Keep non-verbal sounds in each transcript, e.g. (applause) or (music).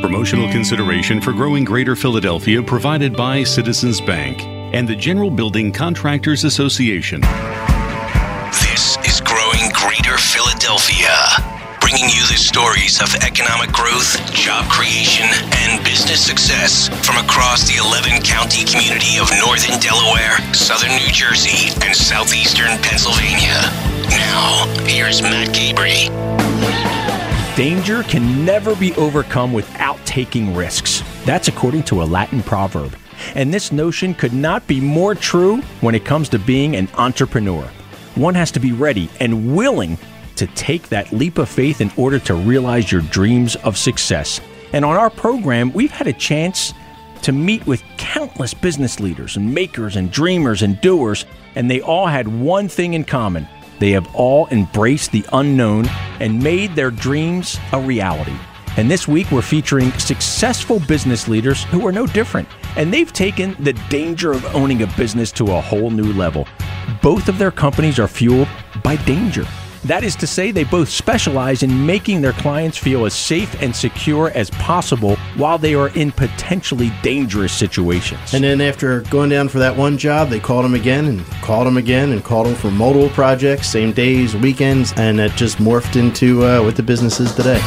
Promotional consideration for growing Greater Philadelphia provided by Citizens Bank and the General Building Contractors Association. This is Growing Greater Philadelphia, bringing you the stories of economic growth, job creation, and business success from across the 11 county community of northern Delaware, southern New Jersey, and southeastern Pennsylvania. Now, here's Matt Cabrey. Danger can never be overcome without taking risks. That's according to a Latin proverb. And this notion could not be more true when it comes to being an entrepreneur. One has to be ready and willing to take that leap of faith in order to realize your dreams of success. And on our program, we've had a chance to meet with countless business leaders and makers and dreamers and doers, and they all had one thing in common. They have all embraced the unknown and made their dreams a reality. And this week, we're featuring successful business leaders who are no different. And they've taken the danger of owning a business to a whole new level. Both of their companies are fueled by danger. That is to say, they both specialize in making their clients feel as safe and secure as possible while they are in potentially dangerous situations. And then after going down for that one job, they called him again and called him again and called him for multiple projects, same days, weekends, and that just morphed into uh, what the business is today.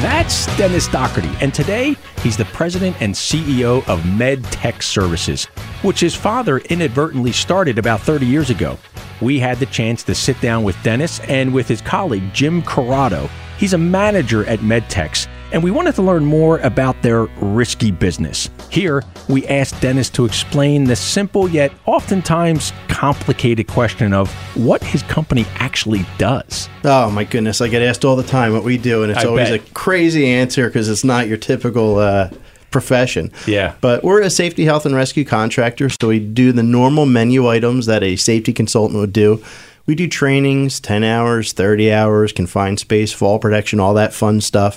That's Dennis Doherty, and today he's the president and CEO of MedTex Services, which his father inadvertently started about 30 years ago. We had the chance to sit down with Dennis and with his colleague Jim Corrado. He's a manager at MedTex, and we wanted to learn more about their risky business. Here, we asked Dennis to explain the simple yet oftentimes complicated question of what his company actually does. Oh my goodness, I get asked all the time what we do, and it's I always bet. a crazy answer because it's not your typical uh, profession. Yeah. But we're a safety, health, and rescue contractor, so we do the normal menu items that a safety consultant would do. We do trainings, 10 hours, 30 hours, confined space, fall protection, all that fun stuff.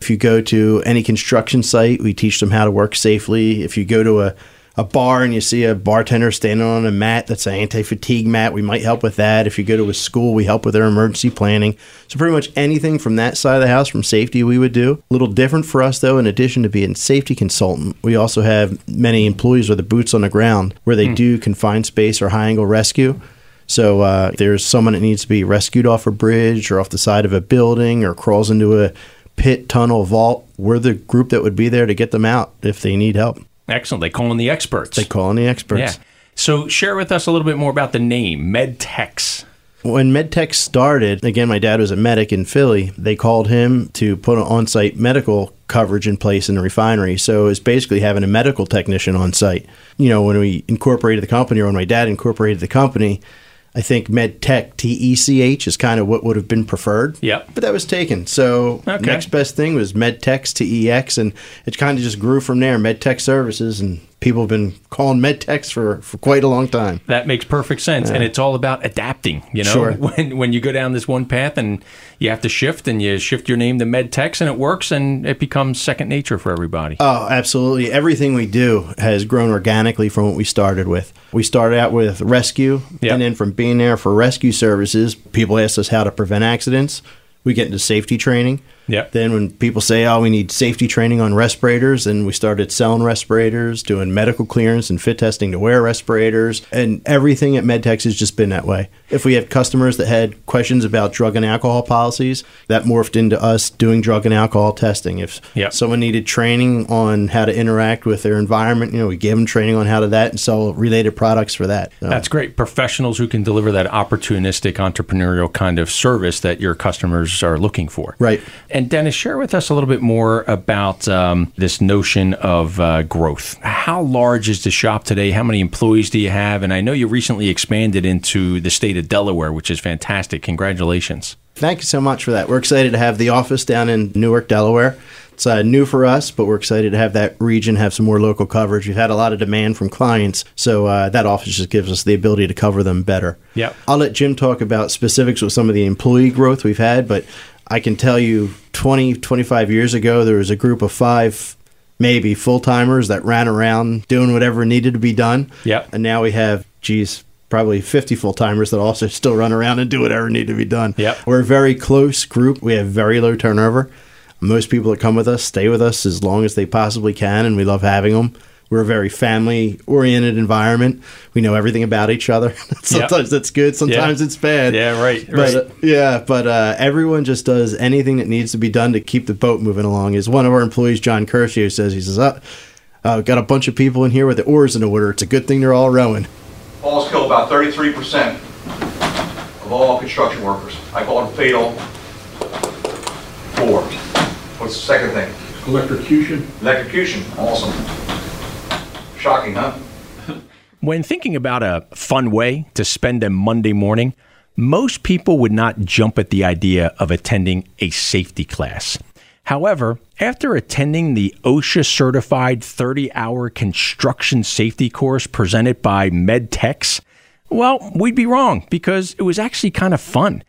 If you go to any construction site, we teach them how to work safely. If you go to a, a bar and you see a bartender standing on a mat that's an anti fatigue mat, we might help with that. If you go to a school, we help with their emergency planning. So, pretty much anything from that side of the house, from safety, we would do. A little different for us, though, in addition to being safety consultant, we also have many employees with the boots on the ground where they do confined space or high angle rescue. So uh, if there's someone that needs to be rescued off a bridge or off the side of a building or crawls into a pit, tunnel, vault. We're the group that would be there to get them out if they need help. Excellent. They call in the experts. They call in the experts. Yeah. So share with us a little bit more about the name MedTex. When MedTex started, again, my dad was a medic in Philly. They called him to put an on site medical coverage in place in the refinery. So it's basically having a medical technician on site. You know, when we incorporated the company or when my dad incorporated the company, I think MedTech, T E C H, is kind of what would have been preferred. Yep. But that was taken. So Okay. next best thing was MedTex T E X, and it kind of just grew from there. MedTex Services, and people have been calling MedTex for, for quite a long time. That makes perfect sense, and it's all about adapting. You know, Sure. (laughs) when when you go down this one path and you have to shift, and you shift your name to MedTex, and it works, and it becomes second nature for everybody. Oh, absolutely. Everything we do has grown organically from what we started with. We started out with rescue, Yep. and then from being there for rescue services, people asked us how to prevent accidents. We get into safety training. Yep. Then when people say, "Oh, we need safety training on respirators," and we started selling respirators, doing medical clearance and fit testing to wear respirators, and everything at Medtex has just been that way. If we had customers that had questions about drug and alcohol policies, that morphed into us doing drug and alcohol testing. If Yep. someone needed training on how to interact with their environment, you know, we gave them training on how to that and sell related products for that. So- That's great. Professionals who can deliver that opportunistic entrepreneurial kind of service that your customers are looking for. Right. And Dennis, share with us a little bit more about um, this notion of uh, growth. How large is the shop today? How many employees do you have? And I know you recently expanded into the state of Delaware, which is fantastic. Congratulations. Thank you so much for that. We're excited to have the office down in Newark, Delaware. It's uh, new for us, but we're excited to have that region have some more local coverage. We've had a lot of demand from clients, so uh, that office just gives us the ability to cover them better. Yep. I'll let Jim talk about specifics with some of the employee growth we've had, but I can tell you 20, 25 years ago, there was a group of five, maybe full timers that ran around doing whatever needed to be done. Yep. And now we have, geez, probably 50 full timers that also (laughs) still run around and do whatever need to be done. Yep. We're a very close group. We have very low turnover. Most people that come with us stay with us as long as they possibly can, and we love having them. We're a very family oriented environment. We know everything about each other. (laughs) sometimes that's good, sometimes it's bad. Yeah, right, But, right. uh, yeah, but uh, everyone just does anything that needs to be done to keep the boat moving along. As one of our employees, John Curcio, says, he says, uh, uh, got a bunch of people in here with the oars in order. It's a good thing they're all rowing. Falls kill about 33% of all construction workers. I call it fatal four. What's the second thing? Electrocution? Electrocution, awesome. Shocking, huh? When thinking about a fun way to spend a Monday morning, most people would not jump at the idea of attending a safety class. However, after attending the OSHA certified 30 hour construction safety course presented by MedTex, well, we'd be wrong because it was actually kind of fun.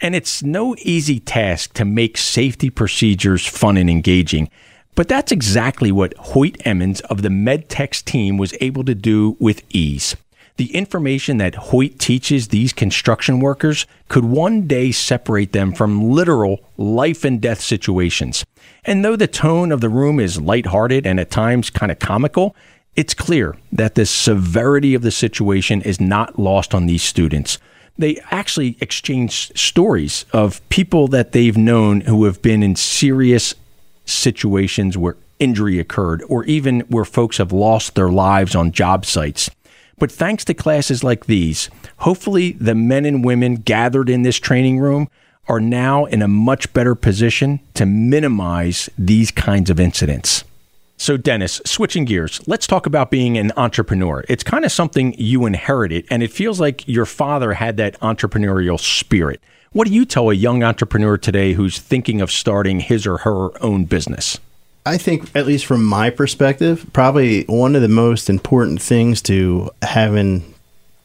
And it's no easy task to make safety procedures fun and engaging. But that's exactly what Hoyt Emmons of the MedTex team was able to do with ease. The information that Hoyt teaches these construction workers could one day separate them from literal life and death situations. And though the tone of the room is lighthearted and at times kind of comical, it's clear that the severity of the situation is not lost on these students. They actually exchange stories of people that they've known who have been in serious situations where injury occurred or even where folks have lost their lives on job sites. But thanks to classes like these, hopefully the men and women gathered in this training room are now in a much better position to minimize these kinds of incidents. So, Dennis, switching gears, let's talk about being an entrepreneur. It's kind of something you inherited, and it feels like your father had that entrepreneurial spirit. What do you tell a young entrepreneur today who's thinking of starting his or her own business? I think, at least from my perspective, probably one of the most important things to having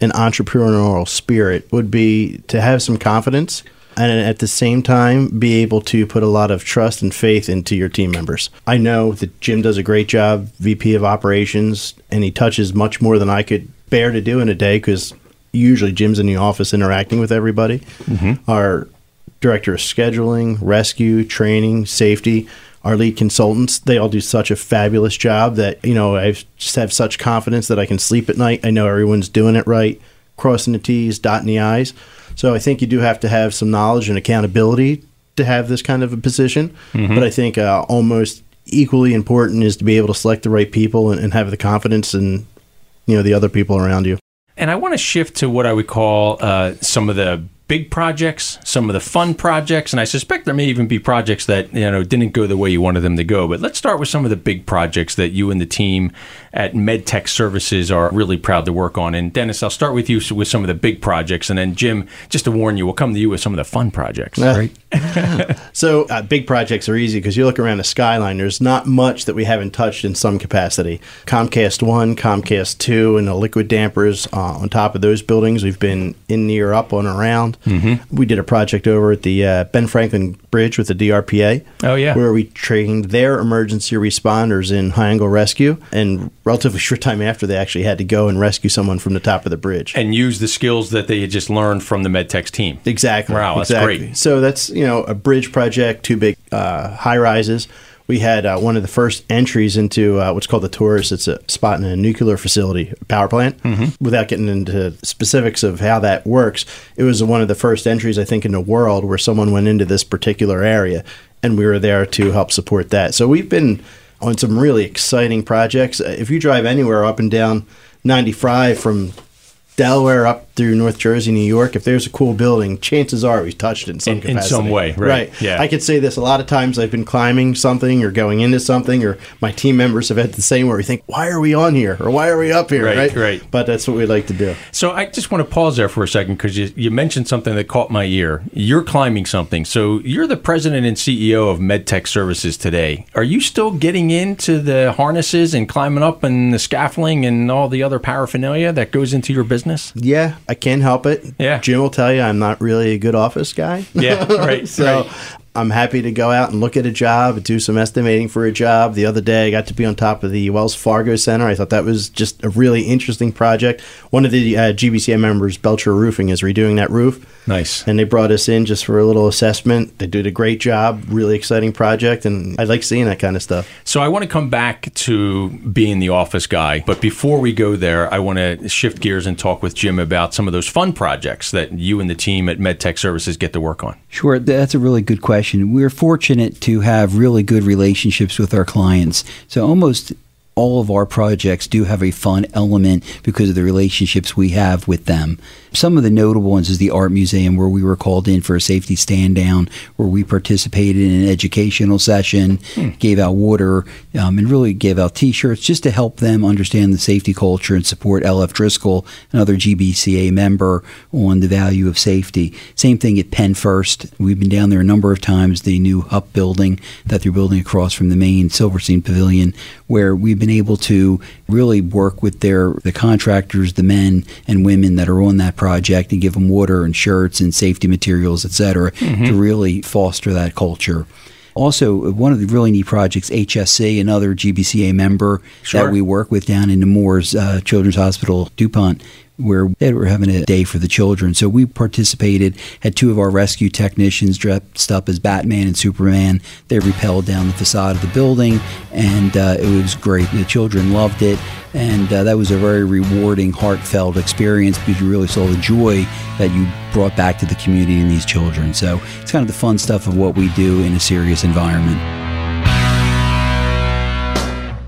an entrepreneurial spirit would be to have some confidence and at the same time be able to put a lot of trust and faith into your team members. I know that Jim does a great job, VP of operations, and he touches much more than I could bear to do in a day because usually Jim's in the office interacting with everybody. Our director of scheduling, rescue, training, safety, our lead consultants, they all do such a fabulous job that, you know, I just have such confidence that I can sleep at night. I know everyone's doing it right, crossing the T's, dotting the I's. So I think you do have to have some knowledge and accountability to have this kind of a position. But I think uh, almost equally important is to be able to select the right people and, and have the confidence and, you know, the other people around you. And I want to shift to what I would call uh, some of the big projects, some of the fun projects, and I suspect there may even be projects that you know didn't go the way you wanted them to go. But let's start with some of the big projects that you and the team at MedTex Services are really proud to work on. And Dennis, I'll start with you with some of the big projects, and then Jim, just to warn you, we'll come to you with some of the fun projects. Right? (laughs) So uh, big projects are easy because you look around the skyline. There's not much that we haven't touched in some capacity. Comcast One, Comcast Two, and the liquid dampers uh, on top of those buildings. We've been in near up on around. Mm-hmm. We did a project over at the uh, Ben Franklin Bridge with the DRPA. Oh, yeah. where we trained their emergency responders in high angle rescue, and relatively (laughs) short time after they actually had to go and rescue someone from the top of the bridge. And use the skills that they had just learned from the MedTex team. Exactly. Wow, that's exactly. great. So that's you know a bridge project, two big uh, high rises. We had uh, one of the first entries into uh, what's called the torus. It's a spot in a nuclear facility, power plant. Mm-hmm. Without getting into specifics of how that works, it was one of the first entries I think in the world where someone went into this particular area, and we were there to help support that. So we've been on some really exciting projects. Uh, If you drive anywhere up and down 95 from Delaware up through North Jersey, New York, if there's a cool building, chances are we've touched it in some In- in some way, right, yeah. I could say this a lot of times. I've been climbing something or going into something, or my team members have had the same where we think, why are we on here? Or why are we up here? Right, Right, right. But that's what we like to do. So I just want to pause there for a second because you, you mentioned something that caught my ear. You're climbing something. So you're the president and CEO of MedTex Services today. Are you still getting into the harnesses and climbing up and the scaffolding and all the other paraphernalia that goes into your business? Yeah, I can't help it. Yeah. Jim will tell you I'm not really a good office guy. Yeah, right. (laughs) so right. I'm happy to go out and look at a job, do some estimating for a job. The other day, I got to be on top of the Wells Fargo Center. I thought that was just a really interesting project. One of the uh, GBCA members, Belcher Roofing, is redoing that roof. Nice. And they brought us in just for a little assessment. They did a great job, really exciting project, and I like seeing that kind of stuff. So I want to come back to being the office guy, but before we go there, I want to shift gears and talk with Jim about some of those fun projects that you and the team at MedTex Services get to work on. Sure, that's a really good question. We're fortunate to have really good relationships with our clients. So almost all of our projects do have a fun element because of the relationships we have with them. Some of the notable ones is the art museum where we were called in for a safety stand down, where we participated in an educational session, hmm. gave out water, um, and really gave out T-shirts just to help them understand the safety culture and support LF Driscoll, another GBCA member, on the value of safety. Same thing at Penn First. We've been down there a number of times. The new HUP building that they're building across from the main Silverstein Pavilion, where we've been able to really work with their the contractors, the men and women that are on that project, and give them water and shirts and safety materials, et cetera, mm-hmm. to really foster that culture. Also, one of the really neat projects, HSC, another GBCA member sure. that we work with down in Nemours uh, Children's Hospital, DuPont, where they were having a day for the children. So we participated, had two of our rescue technicians dressed up as Batman and Superman. They repelled down the facade of the building, and uh, it was great. The children loved it, and uh, that was a very rewarding, heartfelt experience because you really saw the joy that you brought back to the community and these children. So it's kind of the fun stuff of what we do in a serious environment.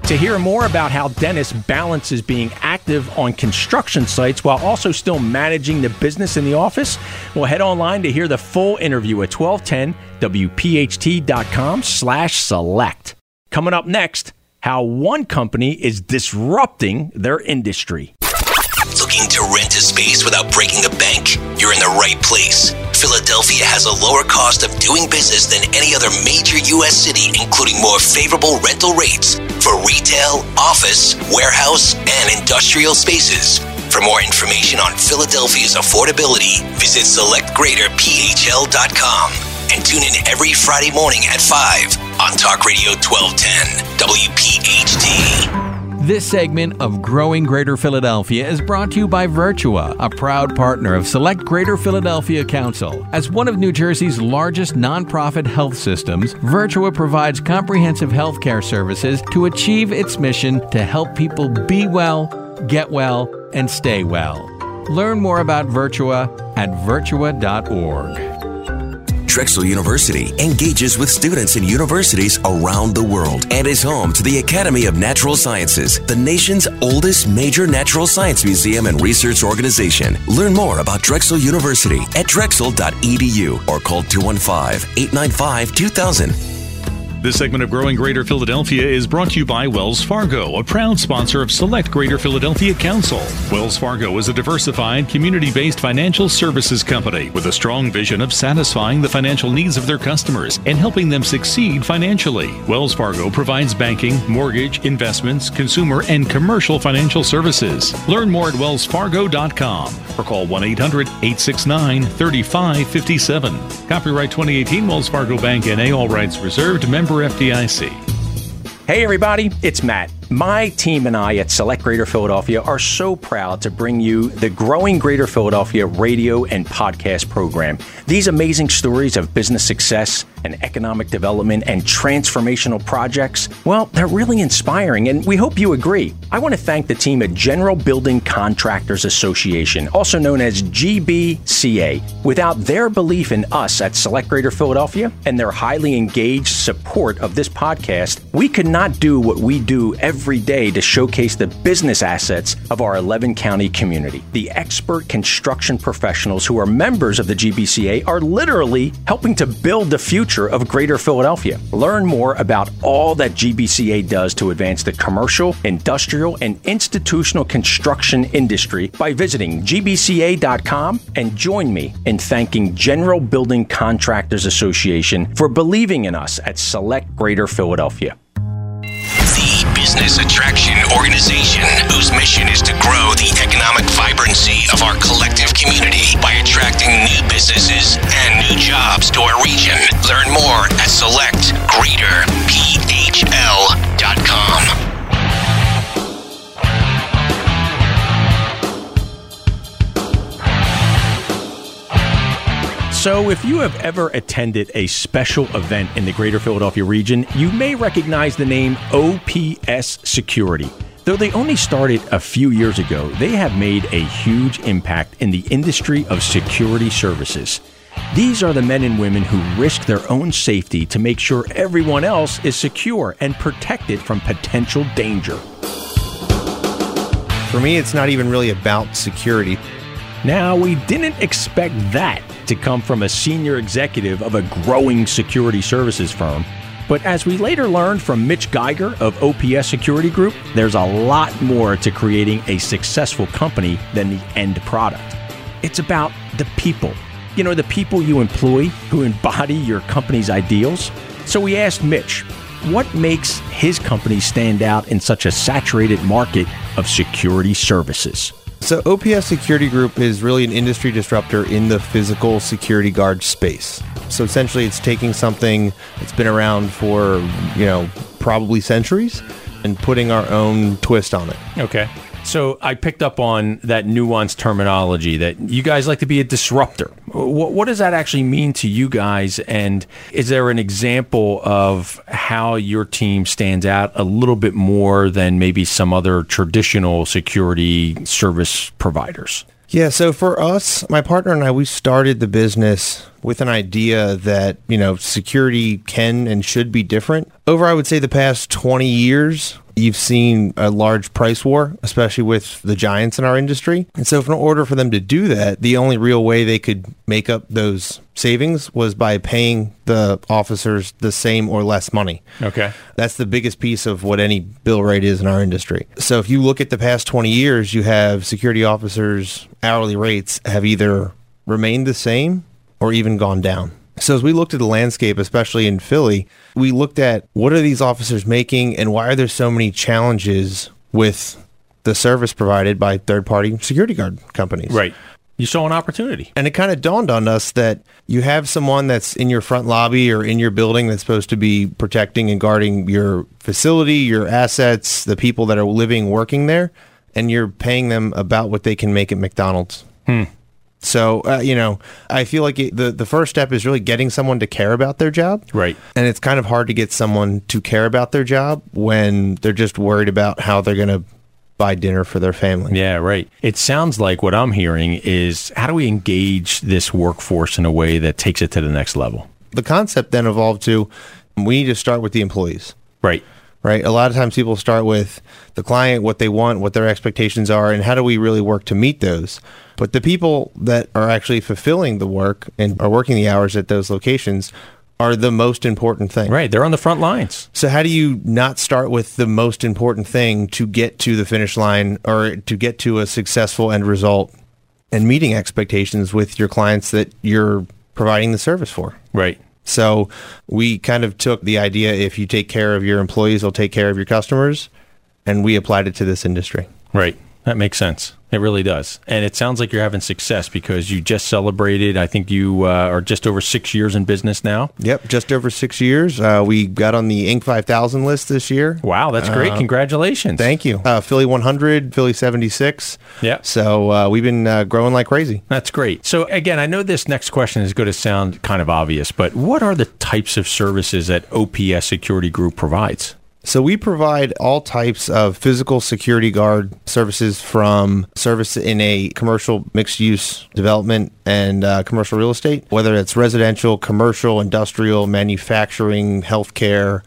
To hear more about how Dennis balances being active on construction sites while also still managing the business in the office, well, head online to hear the full interview at 1210wpht.com slash select. Coming up next, how one company is disrupting their industry. Looking to rent a space without breaking the bank? You're in the right place. Philadelphia has a lower cost of doing business than any other major U.S. city, including more favorable rental rates for retail, office, warehouse, and industrial spaces. For more information on Philadelphia's affordability, visit selectgreaterphl.com and tune in every Friday morning at 5 on Talk Radio 1210 WPHT. This segment of Growing Greater Philadelphia is brought to you by Virtua, a proud partner of Select Greater Philadelphia Council. As one of New Jersey's largest nonprofit health systems, Virtua provides comprehensive healthcare services to achieve its mission to help people be well, get well, and stay well. Learn more about Virtua at virtua.org. Drexel University engages with students in universities around the world and is home to the Academy of Natural Sciences, the nation's oldest major natural science museum and research organization. Learn more about Drexel University at drexel.edu or call 215 895 2000. This segment of Growing Greater Philadelphia is brought to you by Wells Fargo, a proud sponsor of Select Greater Philadelphia Council. Wells Fargo is a diversified, community based financial services company with a strong vision of satisfying the financial needs of their customers and helping them succeed financially. Wells Fargo provides banking, mortgage, investments, consumer, and commercial financial services. Learn more at wellsfargo.com or call 1 800 869 3557. Copyright 2018 Wells Fargo Bank NA, all rights reserved, member member FDIC. Hey, everybody, it's Matt. My team and I at Select Greater Philadelphia are so proud to bring you the growing Greater Philadelphia radio and podcast program. These amazing stories of business success and economic development and transformational projects, well, they're really inspiring, and we hope you agree. I want to thank the team at General Building Contractors Association, also known as GBCA. Without their belief in us at Select Greater Philadelphia and their highly engaged support of this podcast, we could not do what we do every day to showcase the business assets of our 11 county community. The expert construction professionals who are members of the GBCA are literally helping to build the future of Greater Philadelphia. Learn more about all that GBCA does to advance the commercial, industrial, and institutional construction industry by visiting gbca.com and join me in thanking General Building Contractors Association for believing in us at Select Greater Philadelphia business attraction organization whose mission is to grow the economic vibrancy of our collective community by attracting new businesses and new jobs to our region. Learn more at selectgreaterphl.com. So, if you have ever attended a special event in the greater Philadelphia region, you may recognize the name OPS Security. Though they only started a few years ago, they have made a huge impact in the industry of security services. These are the men and women who risk their own safety to make sure everyone else is secure and protected from potential danger. For me, it's not even really about security. Now, we didn't expect that to come from a senior executive of a growing security services firm. But as we later learned from Mitch Geiger of OPS Security Group, there's a lot more to creating a successful company than the end product. It's about the people. You know, the people you employ who embody your company's ideals. So we asked Mitch, what makes his company stand out in such a saturated market of security services? So, OPS Security Group is really an industry disruptor in the physical security guard space. So, essentially, it's taking something that's been around for, you know, probably centuries and putting our own twist on it. Okay. So I picked up on that nuanced terminology that you guys like to be a disruptor. What, what, does that actually mean to you guys? And is there an example of how your team stands out a little bit more than maybe some other traditional security service providers? Yeah, so for us, my partner and I, we started the business with an idea that, you know, security can and should be different. Over, I would say, the past 20 years, you've seen a large price war, especially with the giants in our industry. And so, in order for them to do that, the only real way they could make up those savings was by paying the officers the same or less money. Okay. That's the biggest piece of what any bill rate is in our industry. So, if you look at the past 20 years, you have security officers' hourly rates have either remained the same or even gone down. So as we looked at the landscape, especially in Philly, we looked at what are these officers making and why are there so many challenges with the service provided by third party security guard companies. Right. You saw an opportunity. And it kind of dawned on us that you have someone that's in your front lobby or in your building that's supposed to be protecting and guarding your facility, your assets, the people that are living, working there, and you're paying them about what they can make at McDonald's. Hmm. So uh, you know, I feel like it, the the first step is really getting someone to care about their job. Right. And it's kind of hard to get someone to care about their job when they're just worried about how they're going to buy dinner for their family. Yeah, right. It sounds like what I'm hearing is how do we engage this workforce in a way that takes it to the next level? The concept then evolved to we need to start with the employees. Right right? A lot of times people start with the client, what they want, what their expectations are, and how do we really work to meet those. But the people that are actually fulfilling the work and are working the hours at those locations are the most important thing. Right. They're on the front lines. So, how do you not start with the most important thing to get to the finish line or to get to a successful end result and meeting expectations with your clients that you're providing the service for? Right. So we kind of took the idea if you take care of your employees, they'll take care of your customers, and we applied it to this industry. Right. That makes sense. It really does. And it sounds like you're having success because you just celebrated, I think you uh, are just over six years in business now. Yep, just over six years. Uh, we got on the Inc. 5000 list this year. Wow, that's great. Uh, Congratulations. Thank you. Uh, Philly 100, Philly 76. Yeah. So uh, we've been uh, growing like crazy. That's great. So, again, I know this next question is going to sound kind of obvious, but what are the types of services that OPS Security Group provides? So we provide all types of physical security guard services from service in a commercial mixed use development and uh, commercial real estate, whether it's residential, commercial, industrial, manufacturing, healthcare,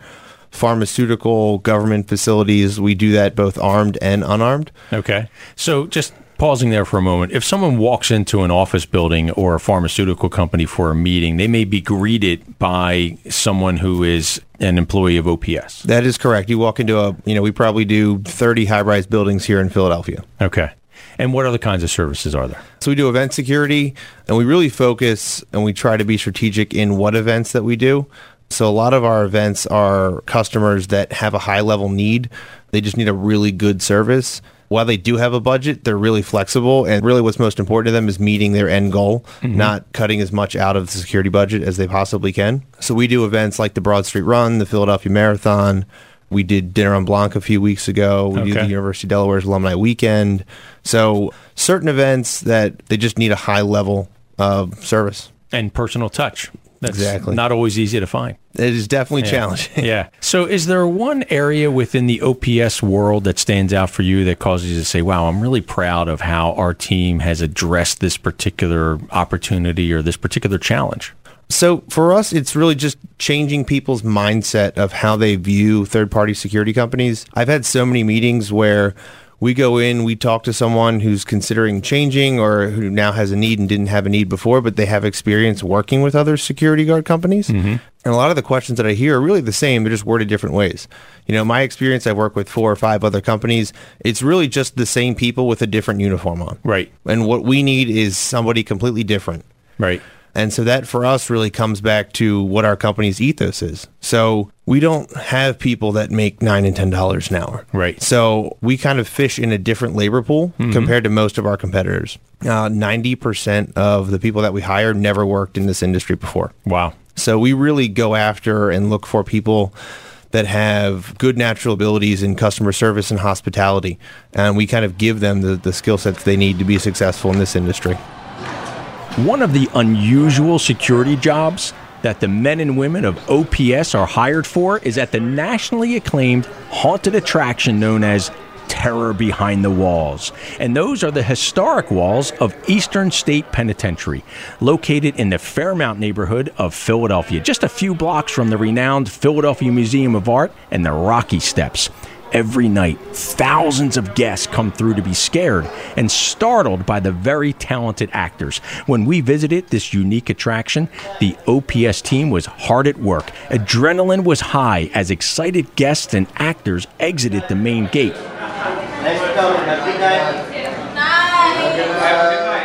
pharmaceutical, government facilities. We do that both armed and unarmed. Okay. So just pausing there for a moment. If someone walks into an office building or a pharmaceutical company for a meeting, they may be greeted by someone who is an employee of OPS. That is correct. You walk into a, you know, we probably do 30 high rise buildings here in Philadelphia. Okay. And what other kinds of services are there? So we do event security and we really focus and we try to be strategic in what events that we do. So a lot of our events are customers that have a high level need. They just need a really good service. While they do have a budget, they're really flexible. And really, what's most important to them is meeting their end goal, mm-hmm. not cutting as much out of the security budget as they possibly can. So we do events like the Broad Street Run, the Philadelphia Marathon. We did Dîner en Blanc a few weeks ago. We do the University of Delaware's Alumni Weekend. So certain events that they just need a high level of service. And personal touch. That's Exactly. not always easy to find. It is definitely Yeah. challenging. yeah. So, is there one area within the OPS world that stands out for you that causes you to say, wow, I'm really proud of how our team has addressed this particular opportunity or this particular challenge? So for us, it's really just changing people's mindset of how they view third-party security companies. I've had so many meetings where we go in, we talk to someone who's considering changing or who now has a need and didn't have a need before, but they have experience working with other security guard companies. Mm-hmm. And a lot of the questions that I hear are really the same, they're just worded different ways. You know, my experience, I've worked with four or five other companies. It's really just the same people with a different uniform on. Right. And what we need is somebody completely different. Right. And so that for us really comes back to what our company's ethos is. So we don't have people that make nine and ten dollars an hour. Right. So we kind of fish in a different labor pool compared to most of our competitors. Uh, Ninety percent of the people that we hire never worked in this industry before. Wow. So we really go after and look for people that have good natural abilities in customer service and hospitality. And we kind of give them the, the skill sets they need to be successful in this industry. One of the unusual security jobs that the men and women of OPS are hired for is at the nationally acclaimed haunted attraction known as Terror Behind the Walls. And those are the historic walls of Eastern State Penitentiary, located in the Fairmount neighborhood of Philadelphia, just a few blocks from the renowned Philadelphia Museum of Art and the Rocky Steps. Every night, thousands of guests come through to be scared and startled by the very talented actors. When we visited this unique attraction, the OPS team was hard at work. Adrenaline was high as excited guests and actors exited the main gate.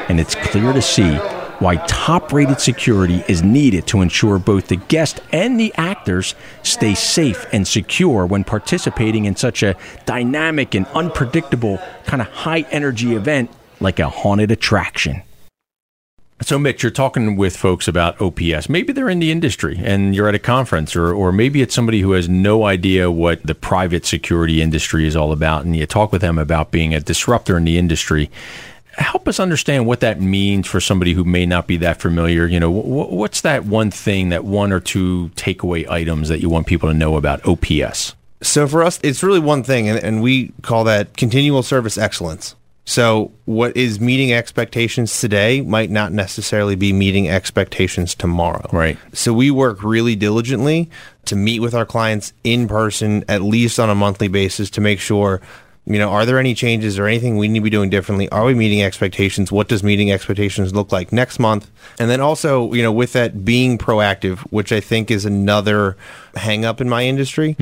And it's clear to see why top rated security is needed to ensure both the guest and the actors stay safe and secure when participating in such a dynamic and unpredictable kind of high energy event like a haunted attraction. So, Mitch, you're talking with folks about OPS. Maybe they're in the industry and you're at a conference, or, or maybe it's somebody who has no idea what the private security industry is all about, and you talk with them about being a disruptor in the industry. Help us understand what that means for somebody who may not be that familiar. You know, wh- what's that one thing, that one or two takeaway items that you want people to know about OPS? So for us, it's really one thing, and, and we call that continual service excellence. So what is meeting expectations today might not necessarily be meeting expectations tomorrow. Right. So we work really diligently to meet with our clients in person at least on a monthly basis to make sure you know, are there any changes or anything we need to be doing differently? Are we meeting expectations? What does meeting expectations look like next month? And then also, you know, with that being proactive, which I think is another hang up in my industry,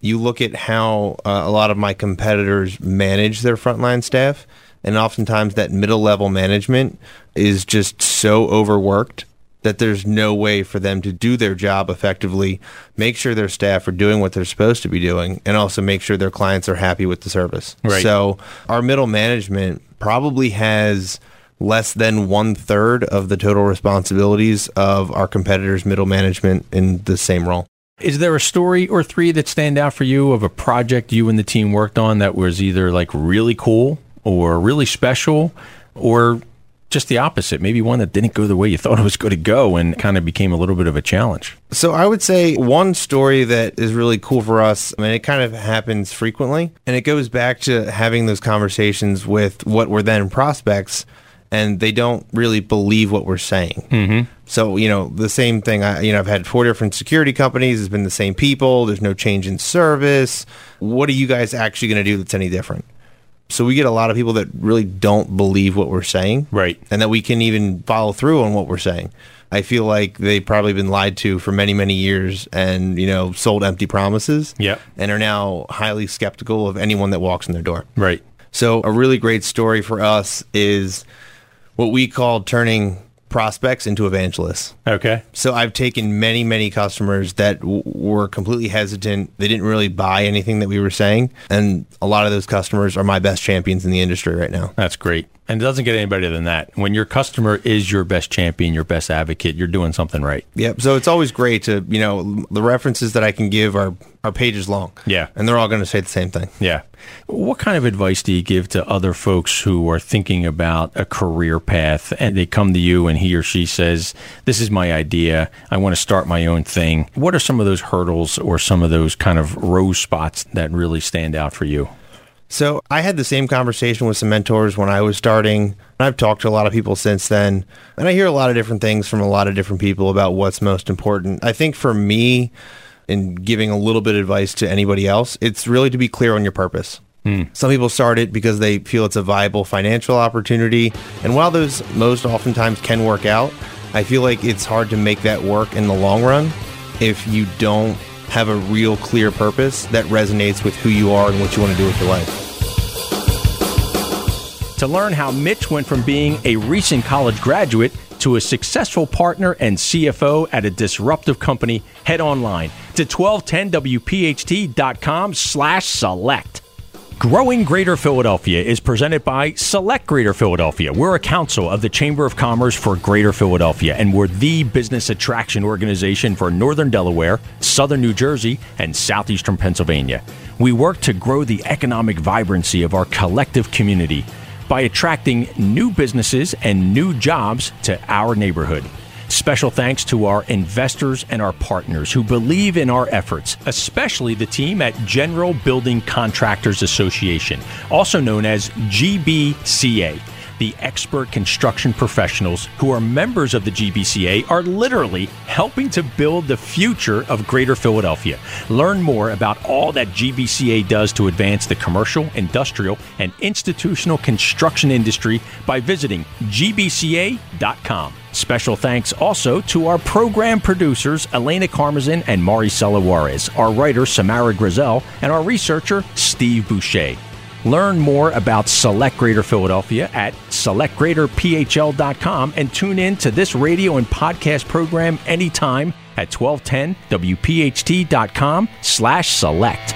you look at how uh, a lot of my competitors manage their frontline staff. And oftentimes that middle level management is just so overworked that there's no way for them to do their job effectively, make sure their staff are doing what they're supposed to be doing, and also make sure their clients are happy with the service. Right. So our middle management probably has less than one third of the total responsibilities of our competitors' middle management in the same role. Is there a story or three that stand out for you of a project you and the team worked on that was either like really cool or really special or just the opposite? Maybe one that didn't go the way you thought it was going to go and kind of became a little bit of a challenge. So I would say one story that is really cool for us, I mean, it kind of happens frequently, and it goes back to having those conversations with what were then prospects, and they don't really believe what we're saying. Mm-hmm. So, you know, the same thing, I, you know, I've had four different security companies, it's been the same people, there's no change in service. What are you guys actually going to do that's any different? So we get a lot of people that really don't believe what we're saying Right. and that we can even follow through on what we're saying. I feel like they've probably been lied to for many, many years and, you know, sold empty promises. Yep. And are now highly skeptical of anyone that walks in their door. Right. So a really great story for us is what we call turning prospects into evangelists. Okay. So I've taken many, many customers that w- were completely hesitant. They didn't really buy anything that we were saying. And a lot of those customers are my best champions in the industry right now. That's great. And it doesn't get any better than that. When your customer is your best champion, your best advocate, you're doing something right. Yep. So it's always great to, you know, the references that I can give are, are pages long. Yeah. And they're all going to say the same thing. Yeah. What kind of advice do you give to other folks who are thinking about a career path and they come to you and he or she says, This is my idea. I want to start my own thing. What are some of those hurdles or some of those kind of rose spots that really stand out for you? So I had the same conversation with some mentors when I was starting. And I've talked to a lot of people since then, and I hear a lot of different things from a lot of different people about what's most important. I think for me, in giving a little bit of advice to anybody else, it's really to be clear on your purpose. Hmm. Some people start it because they feel it's a viable financial opportunity. And while those most oftentimes can work out, I feel like it's hard to make that work in the long run if you don't have a real clear purpose that resonates with who you are and what you want to do with your life. To learn how Mitch went from being a recent college graduate to a successful partner and CFO at a disruptive company, head online to 1210wpht.com slash select. Growing Greater Philadelphia is presented by Select Greater Philadelphia. We're a council of the Chamber of Commerce for Greater Philadelphia, and we're the business attraction organization for Northern Delaware, Southern New Jersey, and Southeastern Pennsylvania. We work to grow the economic vibrancy of our collective community by attracting new businesses and new jobs to our neighborhood. Special thanks to our investors and our partners who believe in our efforts, especially the team at General Building Contractors Association, also known as GBCA. The expert construction professionals who are members of the GBCA are literally helping to build the future of Greater Philadelphia. Learn more about all that GBCA does to advance the commercial, industrial, and institutional construction industry by visiting gbca.com. Special thanks also to our program producers Elena Carmazin and Maricela Juarez, our writer Samara Grizel, and our researcher Steve Boucher. Learn more about Select Greater Philadelphia at selectgreaterphl.com and tune in to this radio and podcast program anytime at 1210wpht.com slash select.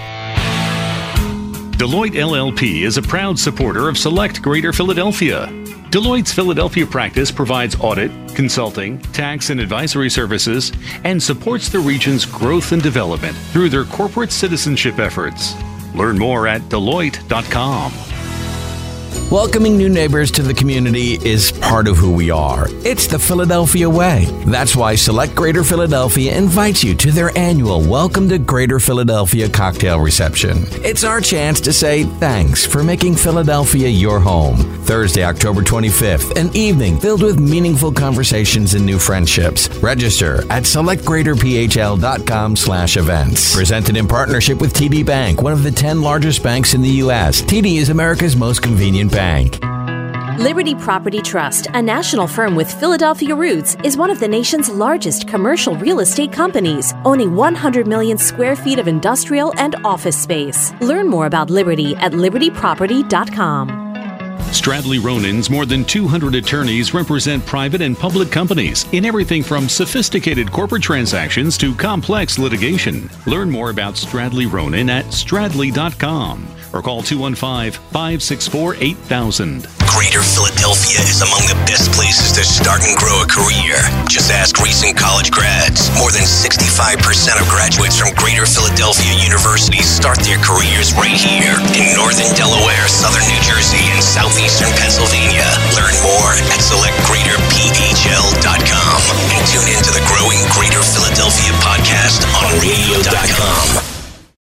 Deloitte LLP is a proud supporter of Select Greater Philadelphia. Deloitte's Philadelphia practice provides audit, consulting, tax, and advisory services and supports the region's growth and development through their corporate citizenship efforts. Learn more at Deloitte.com. Welcoming new neighbors to the community is part of who we are. It's the Philadelphia way. That's why Select Greater Philadelphia invites you to their annual Welcome to Greater Philadelphia cocktail reception. It's our chance to say thanks for making Philadelphia your home. Thursday, October 25th, an evening filled with meaningful conversations and new friendships. Register at selectgreaterphl.com slash events. Presented in partnership with TD Bank, one of the 10 largest banks in the U.S. TD is America's most convenient bank. Liberty Property Trust, a national firm with Philadelphia roots, is one of the nation's largest commercial real estate companies, owning 100 million square feet of industrial and office space. Learn more about Liberty at libertyproperty.com. Stradley Ronon's more than 200 attorneys represent private and public companies in everything from sophisticated corporate transactions to complex litigation. Learn more about Stradley Ronin at stradley.com or call 215 564 8000. Greater Philadelphia is among the best places to start and grow a career. Just ask recent college grads. More than 65% of graduates from Greater Philadelphia University start their careers right here in Northern Delaware, Southern New Jersey, and Southeastern Pennsylvania. Learn more at selectgreaterphl.com and tune in to the growing Greater Philadelphia podcast on radio.com.